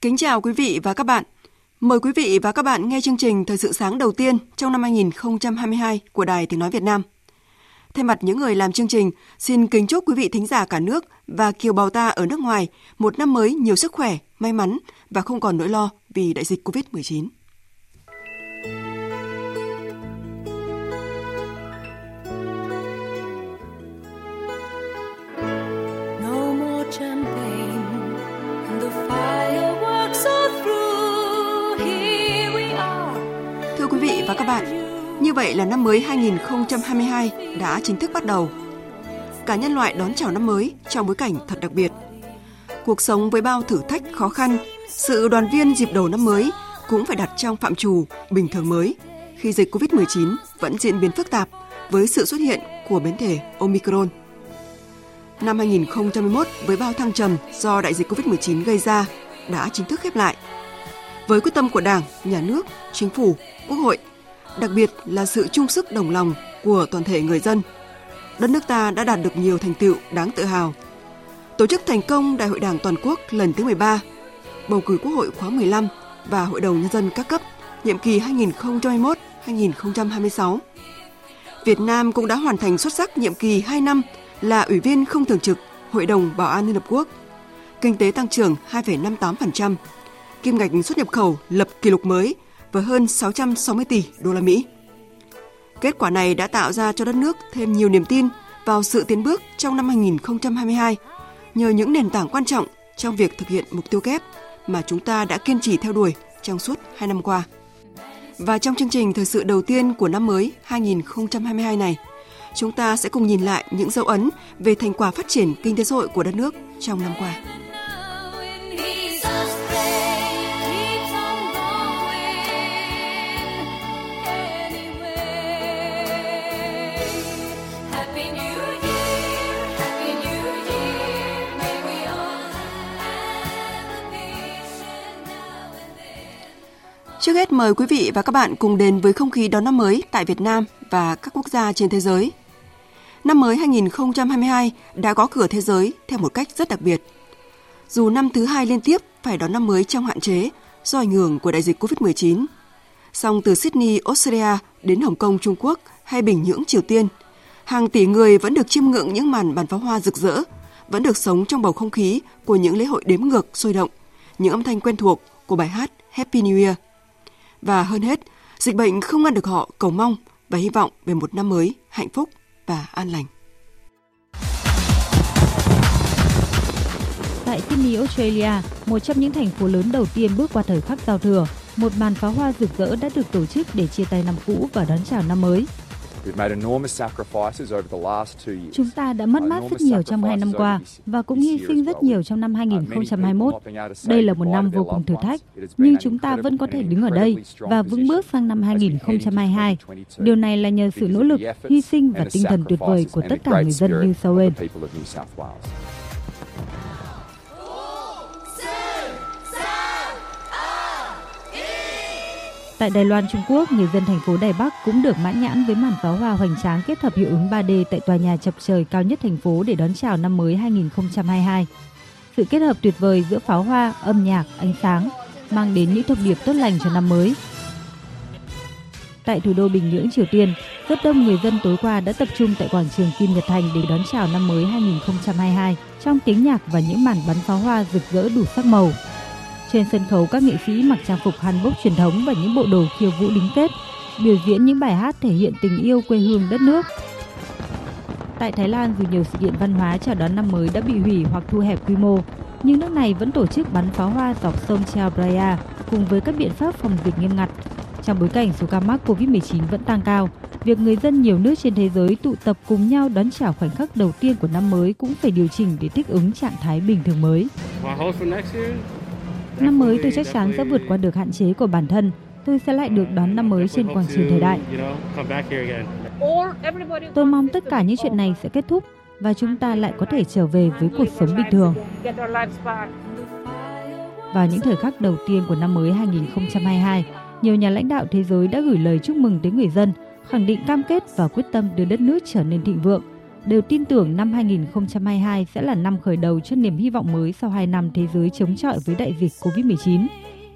Kính chào quý vị và các bạn. Mời quý vị và các bạn nghe chương trình Thời sự sáng đầu tiên trong năm 2022 của Đài Tiếng Nói Việt Nam. Thay mặt những người làm chương trình, xin kính chúc quý vị thính giả cả nước và kiều bào ta ở nước ngoài một năm mới nhiều sức khỏe, may mắn và không còn nỗi lo vì đại dịch COVID-19. Bạn, như vậy là năm mới 2022 đã chính thức bắt đầu. Cả nhân loại đón chào năm mới trong bối cảnh thật đặc biệt. Cuộc sống với bao thử thách khó khăn, sự đoàn viên dịp đầu năm mới cũng phải đặt trong phạm trù bình thường mới khi dịch Covid-19 vẫn diễn biến phức tạp với sự xuất hiện của biến thể Omicron. Năm 2021 với bao thăng trầm do đại dịch Covid-19 gây ra đã chính thức khép lại. Với quyết tâm của Đảng, Nhà nước, Chính phủ, Quốc hội, đặc biệt là sự chung sức đồng lòng của toàn thể người dân, đất nước ta đã đạt được nhiều thành tựu đáng tự hào. Tổ chức thành công Đại hội Đảng toàn quốc lần thứ 13, bầu cử Quốc hội khóa 15 và Hội đồng nhân dân các cấp nhiệm kỳ 2021-2026. Việt Nam cũng đã hoàn thành xuất sắc nhiệm kỳ 2 năm là ủy viên không thường trực Hội đồng Bảo an Liên Hợp Quốc. Kinh tế tăng trưởng 2,58%, kim ngạch xuất nhập khẩu lập kỷ lục mới với hơn 660 tỷ đô la Mỹ. Kết quả này đã tạo ra cho đất nước thêm nhiều niềm tin vào sự tiến bước trong năm 2022 nhờ những nền tảng quan trọng trong việc thực hiện mục tiêu kép mà chúng ta đã kiên trì theo đuổi trong suốt 2 năm qua. Và trong chương trình thời sự đầu tiên của năm mới 2022 này, chúng ta sẽ cùng nhìn lại những dấu ấn về thành quả phát triển kinh tế xã hội của đất nước trong năm qua. Trước hết mời quý vị và các bạn cùng đến với không khí đón năm mới tại Việt Nam và các quốc gia trên thế giới. Năm mới 2022 đã có cửa thế giới theo một cách rất đặc biệt. Dù năm thứ hai liên tiếp phải đón năm mới trong hạn chế do ảnh hưởng của đại dịch COVID-19, song từ Sydney, Australia đến Hồng Kông, Trung Quốc hay Bình Nhưỡng, Triều Tiên, hàng tỷ người vẫn được chiêm ngưỡng những màn bắn pháo hoa rực rỡ, vẫn được sống trong bầu không khí của những lễ hội đếm ngược sôi động, những âm thanh quen thuộc của bài hát Happy New Year. Và hơn hết, dịch bệnh không ngăn được họ cầu mong và hy vọng về một năm mới hạnh phúc và an lành. Tại Sydney, Australia, một trong những thành phố lớn đầu tiên bước qua thời khắc giao thừa, một màn pháo hoa rực rỡ đã được tổ chức để chia tay năm cũ và đón chào năm mới. We've made enormous sacrifices over the last two years. Chúng ta đã mất mát rất nhiều trong hai năm qua và cũng hy sinh rất nhiều trong năm 2021. Đây là một năm vô cùng thử thách, nhưng chúng ta vẫn có thể đứng ở đây và vững bước sang năm 2022. Điều này là nhờ sự nỗ lực, hy sinh và tinh thần tuyệt vời của tất cả người dân New South Wales. Tại Đài Loan, Trung Quốc, người dân thành phố Đài Bắc cũng được mãn nhãn với màn pháo hoa hoành tráng kết hợp hiệu ứng 3D tại tòa nhà chập trời cao nhất thành phố để đón chào năm mới 2022. Sự kết hợp tuyệt vời giữa pháo hoa, âm nhạc, ánh sáng mang đến những thông điệp tốt lành cho năm mới. Tại thủ đô Bình Nhưỡng, Triều Tiên, rất đông người dân tối qua đã tập trung tại quảng trường Kim Nhật Thành để đón chào năm mới 2022 trong tiếng nhạc và những màn bắn pháo hoa rực rỡ đủ sắc màu. Trên sân khấu, các nghệ sĩ mặc trang phục hanbok truyền thống và những bộ đồ khiêu vũ đính kết, biểu diễn những bài hát thể hiện tình yêu quê hương đất nước. Tại Thái Lan, dù nhiều sự kiện văn hóa chào đón năm mới đã bị hủy hoặc thu hẹp quy mô, nhưng nước này vẫn tổ chức bắn pháo hoa dọc sông Chao Phraya cùng với các biện pháp phòng dịch nghiêm ngặt. Trong bối cảnh số ca mắc COVID-19 vẫn tăng cao, việc người dân nhiều nước trên thế giới tụ tập cùng nhau đón chào khoảnh khắc đầu tiên của năm mới cũng phải điều chỉnh để thích ứng trạng thái bình thường mới. Năm mới tôi chắc chắn sẽ vượt qua được hạn chế của bản thân. Tôi sẽ lại được đón năm mới trên quảng trường thời đại. Tôi mong tất cả những chuyện này sẽ kết thúc và chúng ta lại có thể trở về với cuộc sống bình thường. Vào những thời khắc đầu tiên của năm mới 2022, nhiều nhà lãnh đạo thế giới đã gửi lời chúc mừng tới người dân, khẳng định cam kết và quyết tâm đưa đất nước trở nên thịnh vượng. Đều tin tưởng năm 2022 sẽ là năm khởi đầu cho niềm hy vọng mới sau 2 năm thế giới chống chọi với đại dịch COVID-19.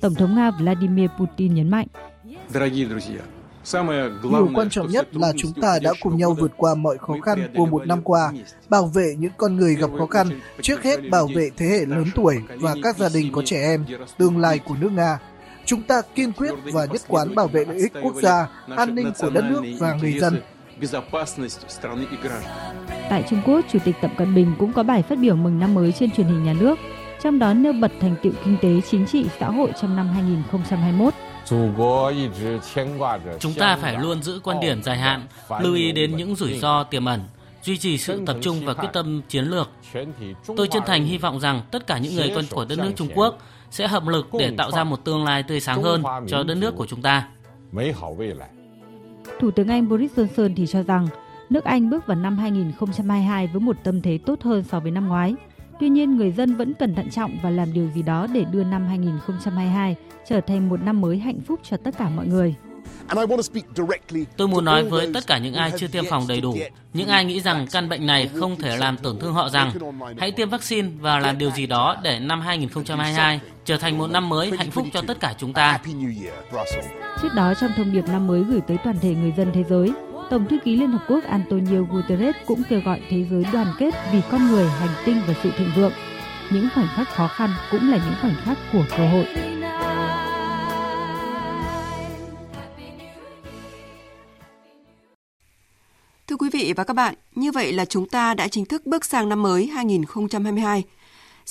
Tổng thống Nga Vladimir Putin nhấn mạnh. Điều quan trọng nhất là chúng ta đã cùng nhau vượt qua mọi khó khăn của một năm qua, bảo vệ những con người gặp khó khăn, trước hết bảo vệ thế hệ lớn tuổi và các gia đình có trẻ em, tương lai của nước Nga. Chúng ta kiên quyết và nhất quán bảo vệ lợi ích quốc gia, an ninh của đất nước và người dân. Tại Trung Quốc, Chủ tịch Tập Cận Bình cũng có bài phát biểu mừng năm mới trên truyền hình nhà nước, trong đó nêu bật thành tựu kinh tế, chính trị, xã hội trong năm 2021. Chúng ta phải luôn giữ quan điểm dài hạn, lưu ý đến những rủi ro tiềm ẩn, duy trì sự tập trung và quyết tâm chiến lược. Tôi chân thành hy vọng rằng tất cả những người con của đất nước Trung Quốc sẽ hợp lực để tạo ra một tương lai tươi sáng hơn cho đất nước của chúng ta. Thủ tướng Anh Boris Johnson thì cho rằng nước Anh bước vào năm 2022 với một tâm thế tốt hơn so với năm ngoái. Tuy nhiên, người dân vẫn cần thận trọng và làm điều gì đó để đưa năm 2022 trở thành một năm mới hạnh phúc cho tất cả mọi người. Tôi muốn nói với tất cả những ai chưa tiêm phòng đầy đủ, những ai nghĩ rằng căn bệnh này không thể làm tổn thương họ rằng hãy tiêm vaccine và làm điều gì đó để năm 2022 trở thành một năm mới hạnh phúc cho tất cả chúng ta. Trước đó, trong thông điệp năm mới gửi tới toàn thể người dân thế giới, Tổng thư ký Liên Hợp Quốc Antonio Guterres cũng kêu gọi thế giới đoàn kết vì con người, hành tinh và sự thịnh vượng. Những khoảnh khắc khó khăn cũng là những khoảnh khắc của cơ hội. Thưa quý vị và các bạn, như vậy là chúng ta đã chính thức bước sang năm mới 2022.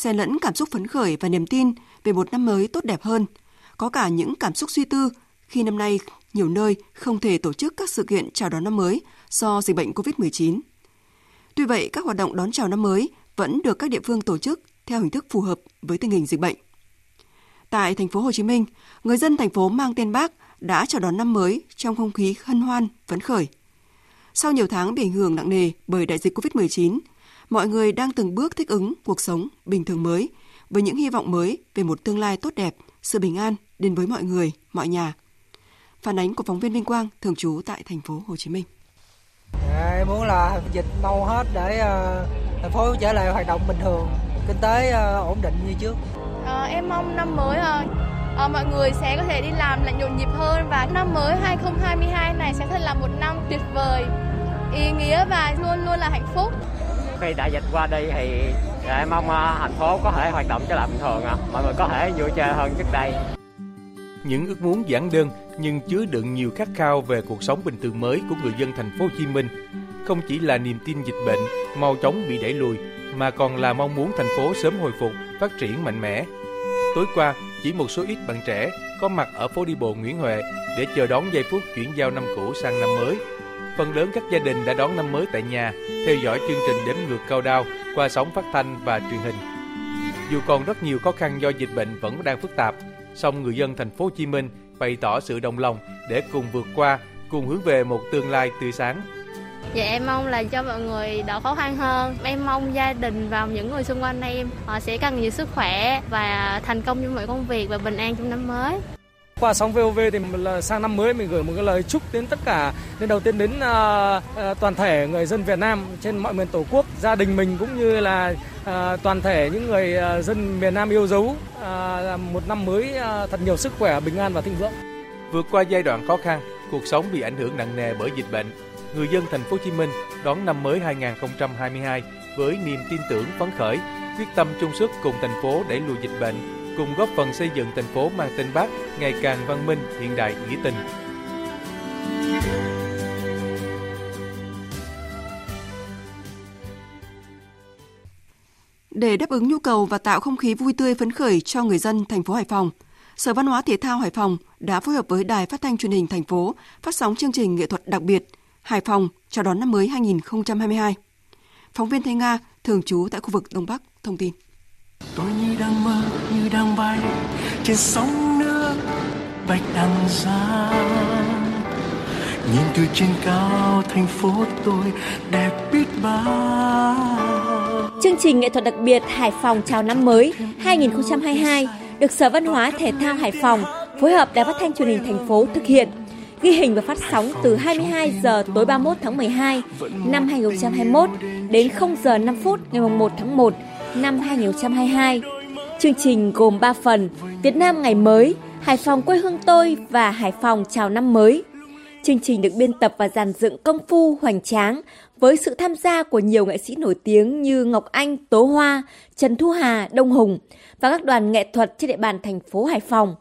Xen lẫn cảm xúc phấn khởi và niềm tin về một năm mới tốt đẹp hơn. Có cả những cảm xúc suy tư khi năm nay nhiều nơi không thể tổ chức các sự kiện chào đón năm mới do dịch bệnh COVID-19. Tuy vậy, các hoạt động đón chào năm mới vẫn được các địa phương tổ chức theo hình thức phù hợp với tình hình dịch bệnh. Tại thành phố Hồ Chí Minh, người dân thành phố mang tên Bác đã chào đón năm mới trong không khí hân hoan, phấn khởi. Sau nhiều tháng bị ảnh hưởng nặng nề bởi đại dịch COVID-19, mọi người đang từng bước thích ứng cuộc sống bình thường mới với những hy vọng mới về một tương lai tốt đẹp, sự bình an đến với mọi người, mọi nhà. Phản ánh của phóng viên Minh Quang thường trú tại thành phố Hồ Chí Minh. Em muốn là dịch mau hết để uh, thành phố trở lại hoạt động bình thường, kinh tế uh, ổn định như trước. À, em mong năm mới uh, uh, mọi người sẽ có thể đi làm lại nhộn nhịp hơn và năm mới 2022 này sẽ thật là một năm tuyệt vời, ý nghĩa và luôn luôn là hạnh phúc. Khi đại dịch qua đi thì à, em mong uh, thành phố có thể hoạt động trở lại bình thường, à mọi người có thể vui chơi hơn trước đây. Những ước muốn giản đơn nhưng chứa đựng nhiều khát khao về cuộc sống bình thường mới của người dân thành phố Hồ Chí Minh không chỉ là niềm tin dịch bệnh mau chóng bị đẩy lùi mà còn là mong muốn thành phố sớm hồi phục, phát triển mạnh mẽ. Tối qua, chỉ một số ít bạn trẻ có mặt ở phố đi bộ Nguyễn Huệ để chờ đón giây phút chuyển giao năm cũ sang năm mới. Phần lớn các gia đình đã đón năm mới tại nhà, theo dõi chương trình đếm ngược cao đao qua sóng phát thanh và truyền hình. Dù còn rất nhiều khó khăn do dịch bệnh vẫn đang phức tạp, song người dân thành phố Hồ Chí Minh bày tỏ sự đồng lòng để cùng vượt qua, cùng hướng về một tương lai tươi sáng. Dạ em mong là cho mọi người đỡ khó khăn hơn. Em mong gia đình và những người xung quanh em họ sẽ càng nhiều sức khỏe và thành công trong mọi công việc và bình an trong năm mới. Qua sóng VOV thì là sang năm mới mình gửi một cái lời chúc đến tất cả. Nên đầu tiên đến uh, uh, toàn thể người dân Việt Nam trên mọi miền Tổ quốc, gia đình mình cũng như là uh, toàn thể những người uh, dân miền Nam yêu dấu uh, một năm mới uh, thật nhiều sức khỏe, bình an và thịnh vượng. Vượt qua giai đoạn khó khăn, cuộc sống bị ảnh hưởng nặng nề bởi dịch bệnh, người dân thành phố Hồ Chí Minh đón năm mới 2022 với niềm tin tưởng phấn khởi, quyết tâm chung sức cùng thành phố đẩy lùi dịch bệnh, cùng góp phần xây dựng thành phố mang tên Bác ngày càng văn minh, hiện đại, nghĩa tình. Để đáp ứng nhu cầu và tạo không khí vui tươi phấn khởi cho người dân thành phố Hải Phòng, Sở Văn hóa Thể thao Hải Phòng đã phối hợp với Đài Phát thanh Truyền hình thành phố phát sóng chương trình nghệ thuật đặc biệt Hải Phòng chào đón năm mới 2022. Phóng viên Thanh Nga thường trú tại khu vực Đông Bắc thông tin. Tôi như đang mơ, như đang bay trên sóng nước bạch đằng xa. Nhìn từ trên cao thành phố tôi đẹp biết bao. Chương trình nghệ thuật đặc biệt Hải Phòng chào năm mới 2022 được Sở Văn hóa Thể thao Hải Phòng phối hợp Đài Phát thanh Truyền hình thành phố thực hiện ghi hình và phát sóng từ 22 giờ tối 31 tháng 12 năm 2021 đến 0 giờ 5 phút ngày 1 tháng 1 năm 2022. Chương trình gồm 3 phần: Việt Nam ngày mới, Hải Phòng quê hương tôi và Hải Phòng chào năm mới. Chương trình được biên tập và dàn dựng công phu hoành tráng với sự tham gia của nhiều nghệ sĩ nổi tiếng như Ngọc Anh, Tố Hoa, Trần Thu Hà, Đông Hùng và các đoàn nghệ thuật trên địa bàn thành phố Hải Phòng.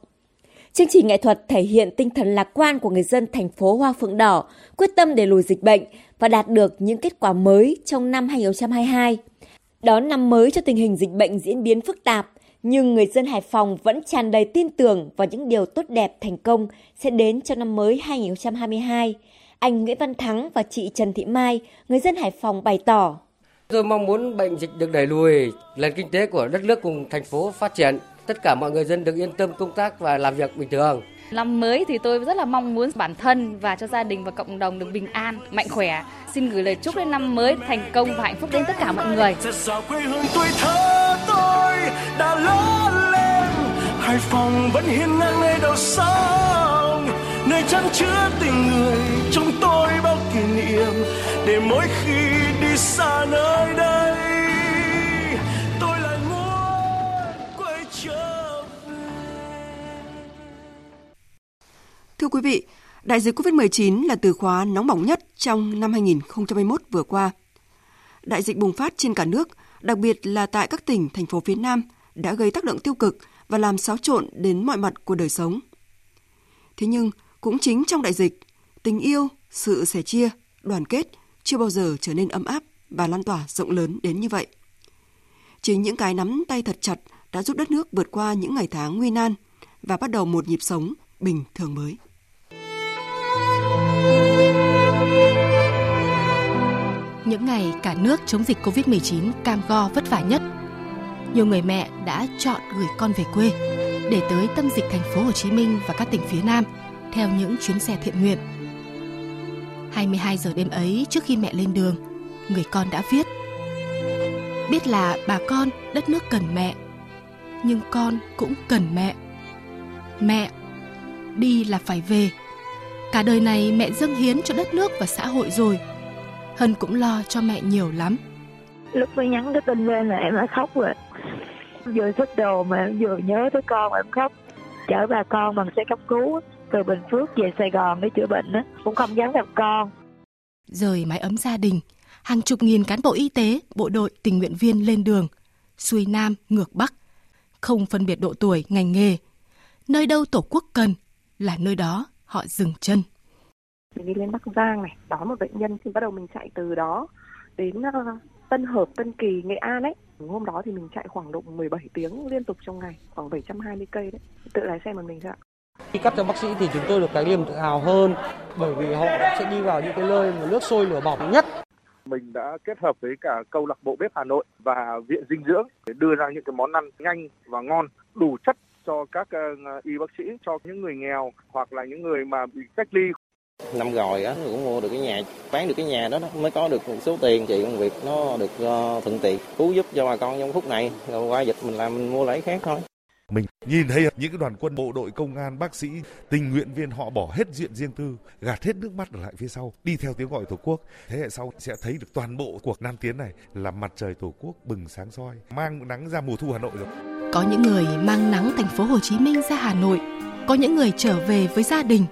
Chương trình nghệ thuật thể hiện tinh thần lạc quan của người dân thành phố Hoa Phượng Đỏ, quyết tâm để lùi dịch bệnh và đạt được những kết quả mới trong năm 2022. Đón năm mới cho tình hình dịch bệnh diễn biến phức tạp, nhưng người dân Hải Phòng vẫn tràn đầy tin tưởng vào những điều tốt đẹp thành công sẽ đến trong năm mới 2022. Anh Nguyễn Văn Thắng và chị Trần Thị Mai, người dân Hải Phòng bày tỏ. Tôi mong muốn bệnh dịch được đẩy lùi, nền kinh tế của đất nước cùng thành phố phát triển, tất cả mọi người dân được yên tâm công tác và làm việc bình thường. Năm mới thì tôi rất là mong muốn bản thân và cho gia đình và cộng đồng được bình an, mạnh khỏe. Xin gửi lời chúc đến năm mới thành công và hạnh phúc đến tất cả mọi người. Hải Phòng vẫn hiên ngang nơi đầu sông, nơi chan chứa tình người trong tôi bao kỷ niệm để mỗi khi đi xa nơi đây Thưa quý vị, đại dịch COVID-19 là từ khóa nóng bỏng nhất trong năm 2021 vừa qua. Đại dịch bùng phát trên cả nước, đặc biệt là tại các tỉnh, thành phố phía Nam, đã gây tác động tiêu cực và làm xáo trộn đến mọi mặt của đời sống. Thế nhưng, cũng chính trong đại dịch, tình yêu, sự sẻ chia, đoàn kết chưa bao giờ trở nên ấm áp và lan tỏa rộng lớn đến như vậy. Chính những cái nắm tay thật chặt đã giúp đất nước vượt qua những ngày tháng nguy nan và bắt đầu một nhịp sống bình thường mới. Những ngày cả nước chống dịch Covid-19 cam go vất vả nhất, nhiều người mẹ đã chọn gửi con về quê để tới tâm dịch thành phố Hồ Chí Minh và các tỉnh phía Nam theo những chuyến xe thiện nguyện. 22 giờ đêm ấy trước khi mẹ lên đường, người con đã viết Biết là bà con đất nước cần mẹ, nhưng con cũng cần mẹ. Mẹ, đi là phải về. Cả đời này mẹ dâng hiến cho đất nước và xã hội rồi. Hân cũng lo cho mẹ nhiều lắm. lúc mới nhắn cái tin lên là em đã khóc rồi vừa xách đồ mà em vừa nhớ tới con mà em khóc chở bà con bằng xe cấp cứu từ Bình Phước về Sài Gòn để chữa bệnh á cũng không dám gặp con Rời mái ấm gia đình, hàng chục nghìn cán bộ y tế, bộ đội, tình nguyện viên lên đường, xuôi Nam, ngược Bắc, không phân biệt độ tuổi, ngành nghề. Nơi đâu Tổ quốc cần là nơi đó họ dừng chân. Mình đi lên Bắc Giang này đón một bệnh nhân thì bắt đầu mình chạy từ đó đến ờ, Tân Hợp, Tân Kỳ, Nghệ An ấy. Hôm đó thì mình chạy khoảng độ 17 tiếng liên tục trong ngày, khoảng 720 cây đấy. Tự lái xe một mình thôi ạ. Khi cấp cho bác sĩ thì chúng tôi được cái niềm tự hào hơn bởi vì họ sẽ đi vào những cái nơi mà nước sôi lửa bỏng nhất. Mình đã kết hợp với cả câu lạc bộ bếp Hà Nội và viện dinh dưỡng để đưa ra những cái món ăn nhanh và ngon, đủ chất cho các ờ, y bác sĩ, cho những người nghèo hoặc là những người mà bị cách ly năm rồi á cũng mua được cái nhà bán được cái nhà đó, đó mới có được một số tiền chị công việc nó được ờ, thuận tiện cứu giúp cho bà con trong phút này rồi qua dịch mình làm mình mua lấy khác thôi Mình nhìn thấy những cái đoàn quân bộ đội công an, bác sĩ, tình nguyện viên họ bỏ hết diện riêng tư, gạt hết nước mắt ở lại phía sau, đi theo tiếng gọi Tổ quốc. Thế hệ sau sẽ thấy được toàn bộ cuộc Nam tiến này là mặt trời Tổ quốc bừng sáng soi, mang nắng ra mùa thu Hà Nội rồi. Có những người mang nắng thành phố Hồ Chí Minh ra Hà Nội, có những người trở về với gia đình,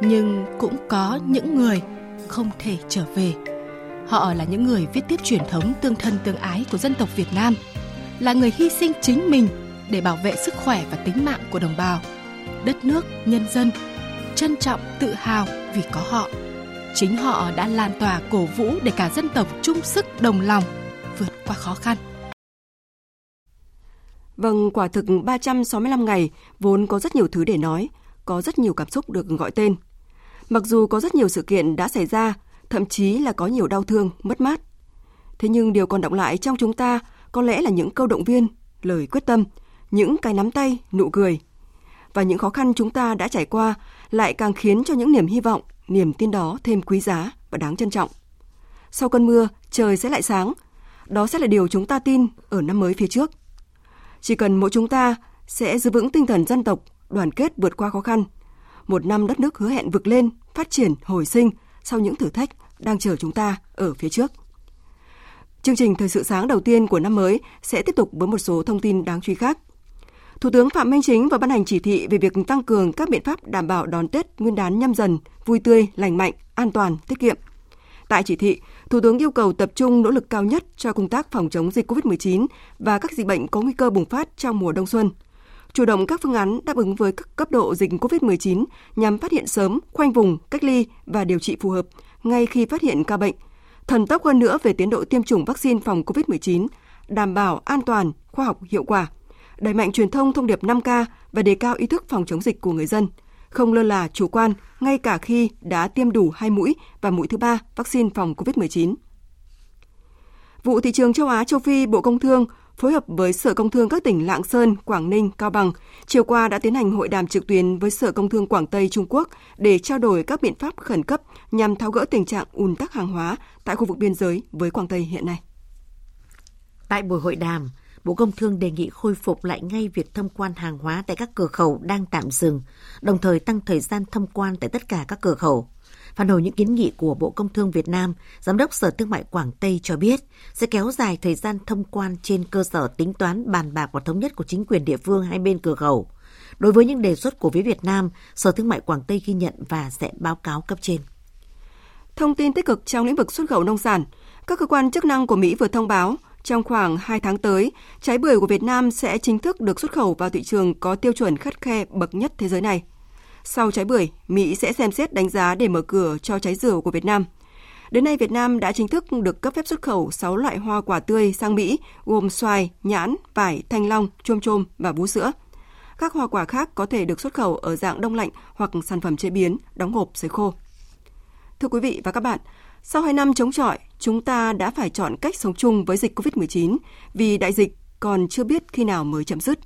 nhưng cũng có những người không thể trở về. Họ là những người viết tiếp truyền thống tương thân tương ái của dân tộc Việt Nam, là người hy sinh chính mình để bảo vệ sức khỏe và tính mạng của đồng bào, đất nước, nhân dân, trân trọng, tự hào vì có họ. Chính họ đã lan tỏa cổ vũ để cả dân tộc chung sức đồng lòng vượt qua khó khăn. Vâng, quả thực 365 ngày vốn có rất nhiều thứ để nói, có rất nhiều cảm xúc được gọi tên. Mặc dù có rất nhiều sự kiện đã xảy ra, thậm chí là có nhiều đau thương, mất mát. Thế nhưng điều còn động lại trong chúng ta có lẽ là những câu động viên, lời quyết tâm, những cái nắm tay, nụ cười. Và những khó khăn chúng ta đã trải qua lại càng khiến cho những niềm hy vọng, niềm tin đó thêm quý giá và đáng trân trọng. Sau cơn mưa, trời sẽ lại sáng. Đó sẽ là điều chúng ta tin ở năm mới phía trước. Chỉ cần mỗi chúng ta sẽ giữ vững tinh thần dân tộc, đoàn kết vượt qua khó khăn. Một năm đất nước hứa hẹn vực lên, phát triển, hồi sinh sau những thử thách đang chờ chúng ta ở phía trước. Chương trình thời sự sáng đầu tiên của năm mới sẽ tiếp tục với một số thông tin đáng chú ý khác. Thủ tướng Phạm Minh Chính vừa ban hành chỉ thị về việc tăng cường các biện pháp đảm bảo đón Tết Nguyên đán nhâm dần vui tươi, lành mạnh, an toàn, tiết kiệm. Tại chỉ thị, Thủ tướng yêu cầu tập trung nỗ lực cao nhất cho công tác phòng chống dịch COVID-19 và các dịch bệnh có nguy cơ bùng phát trong mùa đông xuân. Chủ động các phương án đáp ứng với các cấp độ dịch COVID-19 nhằm phát hiện sớm, khoanh vùng, cách ly và điều trị phù hợp ngay khi phát hiện ca bệnh. Thần tốc hơn nữa về tiến độ tiêm chủng vaccine phòng COVID-19, đảm bảo an toàn, khoa học, hiệu quả. Đẩy mạnh truyền thông thông điệp 5K và đề cao ý thức phòng chống dịch của người dân – không lơ là chủ quan ngay cả khi đã tiêm đủ hai mũi và mũi thứ ba vaccine phòng COVID-19. Vụ thị trường châu Á châu Phi Bộ Công Thương phối hợp với Sở Công Thương các tỉnh Lạng Sơn, Quảng Ninh, Cao Bằng chiều qua đã tiến hành hội đàm trực tuyến với Sở Công Thương Quảng Tây Trung Quốc để trao đổi các biện pháp khẩn cấp nhằm tháo gỡ tình trạng ùn tắc hàng hóa tại khu vực biên giới với Quảng Tây hiện nay. Tại buổi hội đàm, Bộ Công Thương đề nghị khôi phục lại ngay việc thông quan hàng hóa tại các cửa khẩu đang tạm dừng, đồng thời tăng thời gian thông quan tại tất cả các cửa khẩu. Phản hồi những kiến nghị của Bộ Công Thương Việt Nam, Giám đốc Sở Thương mại Quảng Tây cho biết sẽ kéo dài thời gian thông quan trên cơ sở tính toán bàn bạc và thống nhất của chính quyền địa phương hai bên cửa khẩu. Đối với những đề xuất của phía Việt Nam, Sở Thương mại Quảng Tây ghi nhận và sẽ báo cáo cấp trên. Thông tin tích cực trong lĩnh vực xuất khẩu nông sản, các cơ quan chức năng của Mỹ vừa thông báo trong khoảng 2 tháng tới, trái bưởi của Việt Nam sẽ chính thức được xuất khẩu vào thị trường có tiêu chuẩn khắt khe bậc nhất thế giới này. Sau trái bưởi, Mỹ sẽ xem xét đánh giá để mở cửa cho trái dừa của Việt Nam. Đến nay, Việt Nam đã chính thức được cấp phép xuất khẩu 6 loại hoa quả tươi sang Mỹ, gồm xoài, nhãn, vải, thanh long, chôm chôm và vú sữa. Các hoa quả khác có thể được xuất khẩu ở dạng đông lạnh hoặc sản phẩm chế biến, đóng hộp sấy khô. Thưa quý vị và các bạn, sau 2 năm chống chọi, chúng ta đã phải chọn cách sống chung với dịch COVID-19 vì đại dịch còn chưa biết khi nào mới chấm dứt.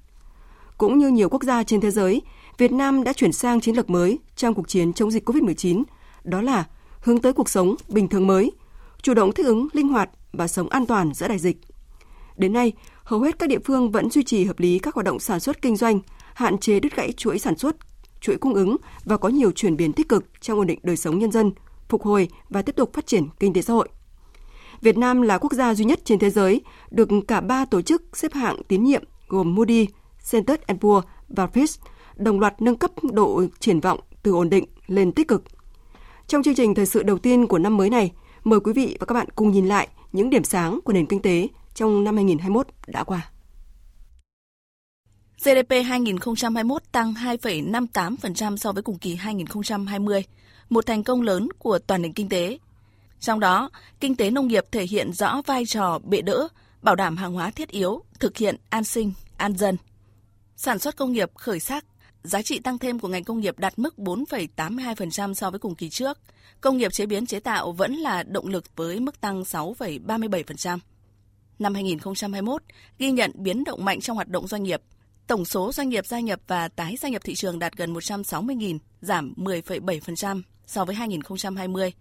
Cũng như nhiều quốc gia trên thế giới, Việt Nam đã chuyển sang chiến lược mới trong cuộc chiến chống dịch COVID-19, đó là hướng tới cuộc sống bình thường mới, chủ động thích ứng linh hoạt và sống an toàn giữa đại dịch. Đến nay, hầu hết các địa phương vẫn duy trì hợp lý các hoạt động sản xuất kinh doanh, hạn chế đứt gãy chuỗi sản xuất, chuỗi cung ứng và có nhiều chuyển biến tích cực trong ổn định đời sống nhân dân, phục hồi và tiếp tục phát triển kinh tế xã hội. Việt Nam là quốc gia duy nhất trên thế giới được cả ba tổ chức xếp hạng tín nhiệm gồm Moody, Standard Poor's và Fitch đồng loạt nâng cấp độ triển vọng từ ổn định lên tích cực. Trong chương trình thời sự đầu tiên của năm mới này, mời quý vị và các bạn cùng nhìn lại những điểm sáng của nền kinh tế trong năm 2021 đã qua. GDP 2021 tăng 2,58% so với cùng kỳ 2020, một thành công lớn của toàn nền kinh tế. Trong đó, kinh tế nông nghiệp thể hiện rõ vai trò bệ đỡ, bảo đảm hàng hóa thiết yếu, thực hiện an sinh, an dân. Sản xuất công nghiệp khởi sắc, giá trị tăng thêm của ngành công nghiệp đạt mức 4,82% so với cùng kỳ trước. Công nghiệp chế biến chế tạo vẫn là động lực với mức tăng 6,37%. Năm 2021 ghi nhận biến động mạnh trong hoạt động doanh nghiệp. Tổng số doanh nghiệp gia nhập và tái gia nhập thị trường đạt gần 160.000, giảm 10,7% so với 2020.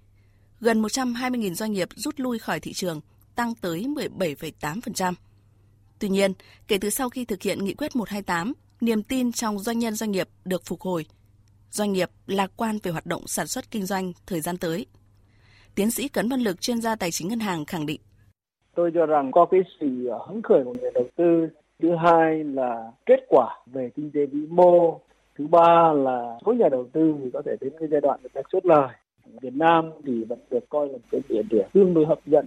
Gần 120.000 doanh nghiệp rút lui khỏi thị trường, tăng tới 17,8%. Tuy nhiên, kể từ sau khi thực hiện nghị quyết 128, niềm tin trong doanh nhân doanh nghiệp được phục hồi. Doanh nghiệp lạc quan về hoạt động sản xuất kinh doanh thời gian tới. Tiến sĩ Cấn Văn Lực, chuyên gia tài chính ngân hàng khẳng định. Tôi cho rằng có cái sự hứng khởi của người đầu tư. Thứ hai là kết quả về kinh tế vĩ mô. Thứ ba là số nhà đầu tư thì có thể đến cái giai đoạn được chốt lời. Việt Nam thì vẫn được coi là một cái địa điểm tương đối hấp dẫn.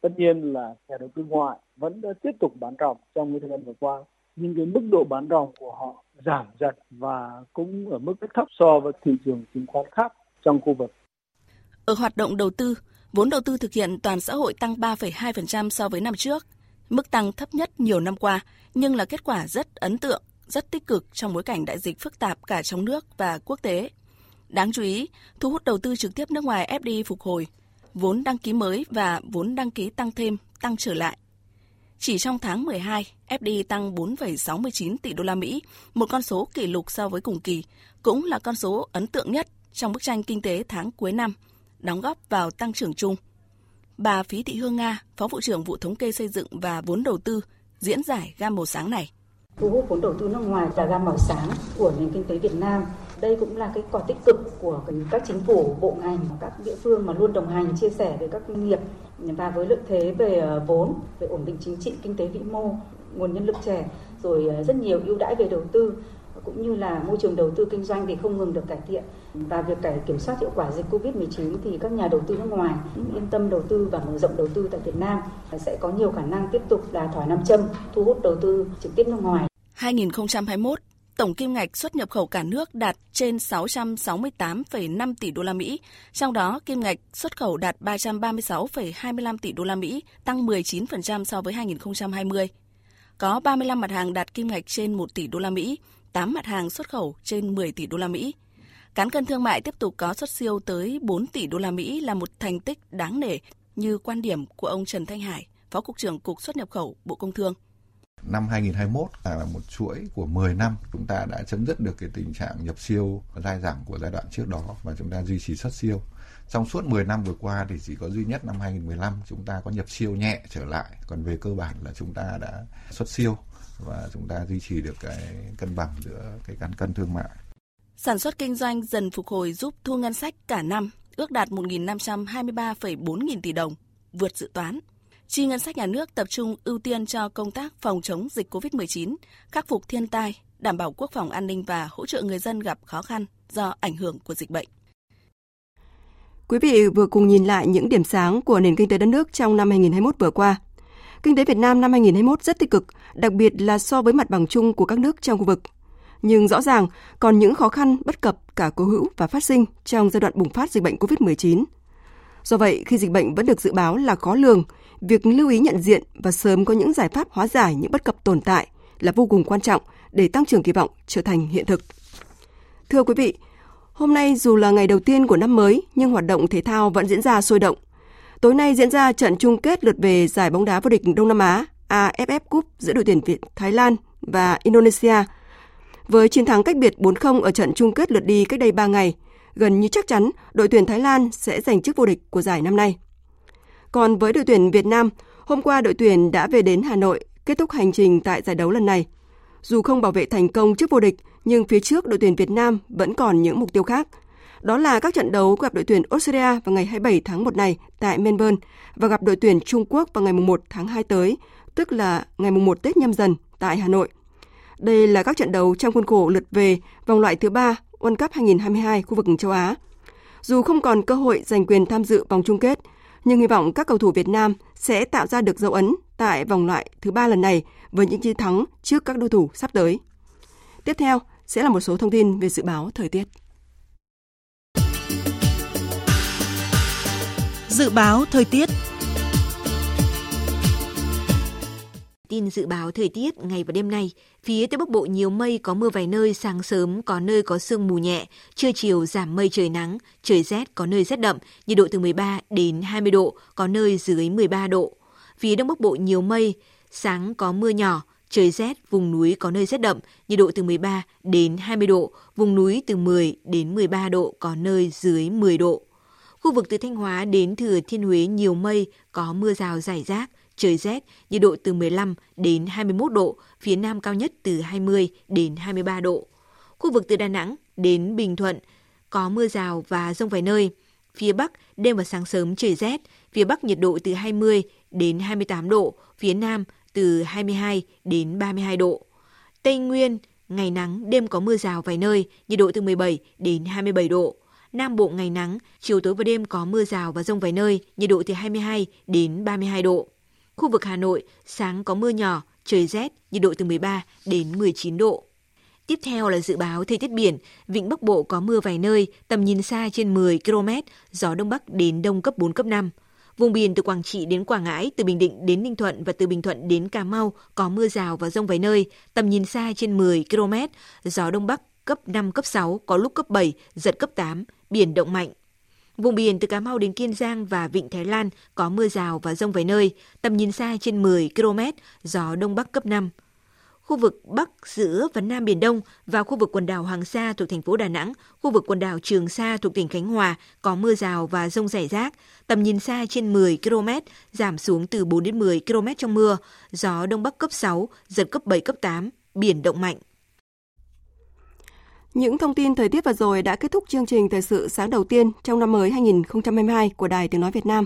Tất nhiên là nhà đầu tư ngoại vẫn đã tiếp tục bán ròng trong cái thời gian vừa qua nhưng cái mức độ bán ròng của họ giảm dần và cũng ở mức rất thấp so với thị trường chứng khoán khác trong khu vực. Ở hoạt động đầu tư, vốn đầu tư thực hiện toàn xã hội tăng 3,2% so với năm trước. mức tăng thấp nhất nhiều năm qua nhưng là kết quả rất ấn tượng, rất tích cực trong bối cảnh đại dịch phức tạp cả trong nước và quốc tế. Đáng chú ý, thu hút đầu tư trực tiếp nước ngoài FDI phục hồi, vốn đăng ký mới và vốn đăng ký tăng thêm, tăng trở lại. Chỉ trong tháng 12, FDI tăng 4,69 tỷ đô la Mỹ, một con số kỷ lục so với cùng kỳ, cũng là con số ấn tượng nhất trong bức tranh kinh tế tháng cuối năm, đóng góp vào tăng trưởng chung. Bà Phí Thị Hương Nga, Phó vụ trưởng vụ thống kê xây dựng và vốn đầu tư, diễn giải gam màu sáng này. Thu hút vốn đầu tư nước ngoài là gam màu sáng của nền kinh tế Việt Nam. Đây cũng là cái quả tích cực của các chính phủ, bộ ngành, các địa phương mà luôn đồng hành chia sẻ với các doanh nghiệp và với lợi thế về ờ, vốn, về ổn định chính trị, kinh tế vĩ mô, nguồn nhân lực trẻ, rồi ờ, rất nhiều ưu đãi về đầu tư cũng như là môi trường đầu tư kinh doanh thì không ngừng được cải thiện và việc cải kiểm soát hiệu quả dịch Covid-19 thì các nhà đầu tư nước ngoài yên tâm đầu tư và mở rộng đầu tư tại Việt Nam sẽ có nhiều khả năng tiếp tục là thỏi nam châm thu hút đầu tư trực tiếp nước ngoài. 2021 tổng kim ngạch xuất nhập khẩu cả nước đạt trên 668,5 tỷ đô la Mỹ, trong đó kim ngạch xuất khẩu đạt 336,25 tỷ đô la Mỹ, tăng 19% so với 2020. Có 35 mặt hàng đạt kim ngạch trên 1 tỷ đô la Mỹ, 8 mặt hàng xuất khẩu trên 10 tỷ đô la Mỹ. Cán cân thương mại tiếp tục có xuất siêu tới 4 tỷ đô la Mỹ là một thành tích đáng nể như quan điểm của ông Trần Thanh Hải, Phó cục trưởng Cục xuất nhập khẩu Bộ Công Thương. Năm 2021 là một chuỗi của 10 năm chúng ta đã chấm dứt được cái tình trạng nhập siêu dai dẳng của giai đoạn trước đó và chúng ta duy trì xuất siêu. Trong suốt 10 năm vừa qua thì chỉ có duy nhất năm 2015 chúng ta có nhập siêu nhẹ trở lại, còn về cơ bản là chúng ta đã xuất siêu và chúng ta duy trì được cái cân bằng giữa cái cán cân thương mại. Sản xuất kinh doanh dần phục hồi giúp thu ngân sách cả năm ước đạt 1.523,4 nghìn tỷ đồng, vượt dự toán. Chi ngân sách nhà nước tập trung ưu tiên cho công tác phòng chống dịch COVID-19, khắc phục thiên tai, đảm bảo quốc phòng an ninh và hỗ trợ người dân gặp khó khăn do ảnh hưởng của dịch bệnh. Quý vị vừa cùng nhìn lại những điểm sáng của nền kinh tế đất nước trong năm 2021 vừa qua. Kinh tế Việt Nam năm 2021 rất tích cực, đặc biệt là so với mặt bằng chung của các nước trong khu vực. Nhưng rõ ràng còn những khó khăn bất cập cả cố hữu và phát sinh trong giai đoạn bùng phát dịch bệnh COVID-19. Do vậy, khi dịch bệnh vẫn được dự báo là khó lường, việc lưu ý nhận diện và sớm có những giải pháp hóa giải những bất cập tồn tại là vô cùng quan trọng để tăng trưởng kỳ vọng trở thành hiện thực. Thưa quý vị, hôm nay dù là ngày đầu tiên của năm mới nhưng hoạt động thể thao vẫn diễn ra sôi động. Tối nay diễn ra trận chung kết lượt về giải bóng đá vô địch Đông Nam Á AFF Cup giữa đội tuyển Việt Thái Lan và Indonesia. Với chiến thắng cách biệt 4-0 ở trận chung kết lượt đi cách đây 3 ngày, gần như chắc chắn đội tuyển Thái Lan sẽ giành chức vô địch của giải năm nay. Còn với đội tuyển Việt Nam, hôm qua đội tuyển đã về đến Hà Nội kết thúc hành trình tại giải đấu lần này. Dù không bảo vệ thành công trước vô địch, nhưng phía trước đội tuyển Việt Nam vẫn còn những mục tiêu khác – đó là các trận đấu gặp đội tuyển Australia vào ngày 27 tháng 1 này tại Melbourne và gặp đội tuyển Trung Quốc vào ngày 1 tháng 2 tới, tức là ngày 1 Tết nhâm dần tại Hà Nội. Đây là các trận đấu trong khuôn khổ lượt về vòng loại thứ ba World Cup 2022 khu vực châu Á. Dù không còn cơ hội giành quyền tham dự vòng chung kết, nhưng hy vọng các cầu thủ Việt Nam sẽ tạo ra được dấu ấn tại vòng loại thứ ba lần này với những chiến thắng trước các đối thủ sắp tới. Tiếp theo sẽ là một số thông tin về dự báo thời tiết. Dự báo thời tiết Tin dự báo thời tiết ngày và đêm nay, phía Tây Bắc Bộ nhiều mây có mưa vài nơi, sáng sớm có nơi có sương mù nhẹ, trưa chiều giảm mây trời nắng, trời rét có nơi rét đậm, nhiệt độ từ 13 đến 20 độ, có nơi dưới 13 độ. Phía Đông Bắc Bộ nhiều mây, sáng có mưa nhỏ, trời rét, vùng núi có nơi rét đậm, nhiệt độ từ 13 đến 20 độ, vùng núi từ 10 đến 13 độ, có nơi dưới 10 độ. Khu vực từ Thanh Hóa đến Thừa Thiên Huế nhiều mây, có mưa rào rải rác, trời rét, nhiệt độ từ 15 đến 21 độ, phía Nam cao nhất từ 20 đến 23 độ. Khu vực từ Đà Nẵng đến Bình Thuận có mưa rào và rông vài nơi. Phía Bắc đêm và sáng sớm trời rét, phía Bắc nhiệt độ từ 20 đến 28 độ, phía Nam từ 22 đến 32 độ. Tây Nguyên ngày nắng, đêm có mưa rào vài nơi, nhiệt độ từ 17 đến 27 độ. Nam Bộ ngày nắng, chiều tối và đêm có mưa rào và rông vài nơi, nhiệt độ từ 22 đến 32 độ. Khu vực Hà Nội, sáng có mưa nhỏ, trời rét, nhiệt độ từ 13 đến 19 độ. Tiếp theo là dự báo thời tiết biển, vịnh Bắc Bộ có mưa vài nơi, tầm nhìn xa trên 10 km, gió đông bắc đến đông cấp 4 cấp 5. Vùng biển từ Quảng Trị đến Quảng Ngãi, từ Bình Định đến Ninh Thuận và từ Bình Thuận đến Cà Mau có mưa rào và rông vài nơi, tầm nhìn xa trên 10 km, gió Đông Bắc cấp 5, cấp 6, có lúc cấp 7, giật cấp 8, biển động mạnh. Vùng biển từ Cà Mau đến Kiên Giang và Vịnh Thái Lan có mưa rào và rông vài nơi, tầm nhìn xa trên 10 km, gió Đông Bắc cấp 5 khu vực Bắc, giữa và Nam Biển Đông và khu vực quần đảo Hoàng Sa thuộc thành phố Đà Nẵng, khu vực quần đảo Trường Sa thuộc tỉnh Khánh Hòa có mưa rào và rông rải rác, tầm nhìn xa trên 10 km, giảm xuống từ 4 đến 10 km trong mưa, gió Đông Bắc cấp 6, giật cấp 7, cấp 8, biển động mạnh. Những thông tin thời tiết vừa rồi đã kết thúc chương trình thời sự sáng đầu tiên trong năm mới 2022 của Đài Tiếng Nói Việt Nam.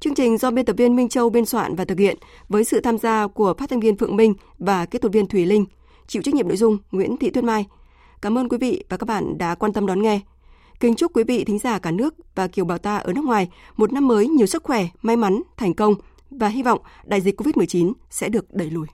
Chương trình do biên tập viên Minh Châu biên soạn và thực hiện với sự tham gia của phát thanh viên Phượng Minh và kỹ thuật viên Thủy Linh, chịu trách nhiệm nội dung Nguyễn Thị Tuyết Mai. Cảm ơn quý vị và các bạn đã quan tâm đón nghe. Kính chúc quý vị thính giả cả nước và kiều bào ta ở nước ngoài một năm mới nhiều sức khỏe, may mắn, thành công và hy vọng đại dịch COVID-19 sẽ được đẩy lùi.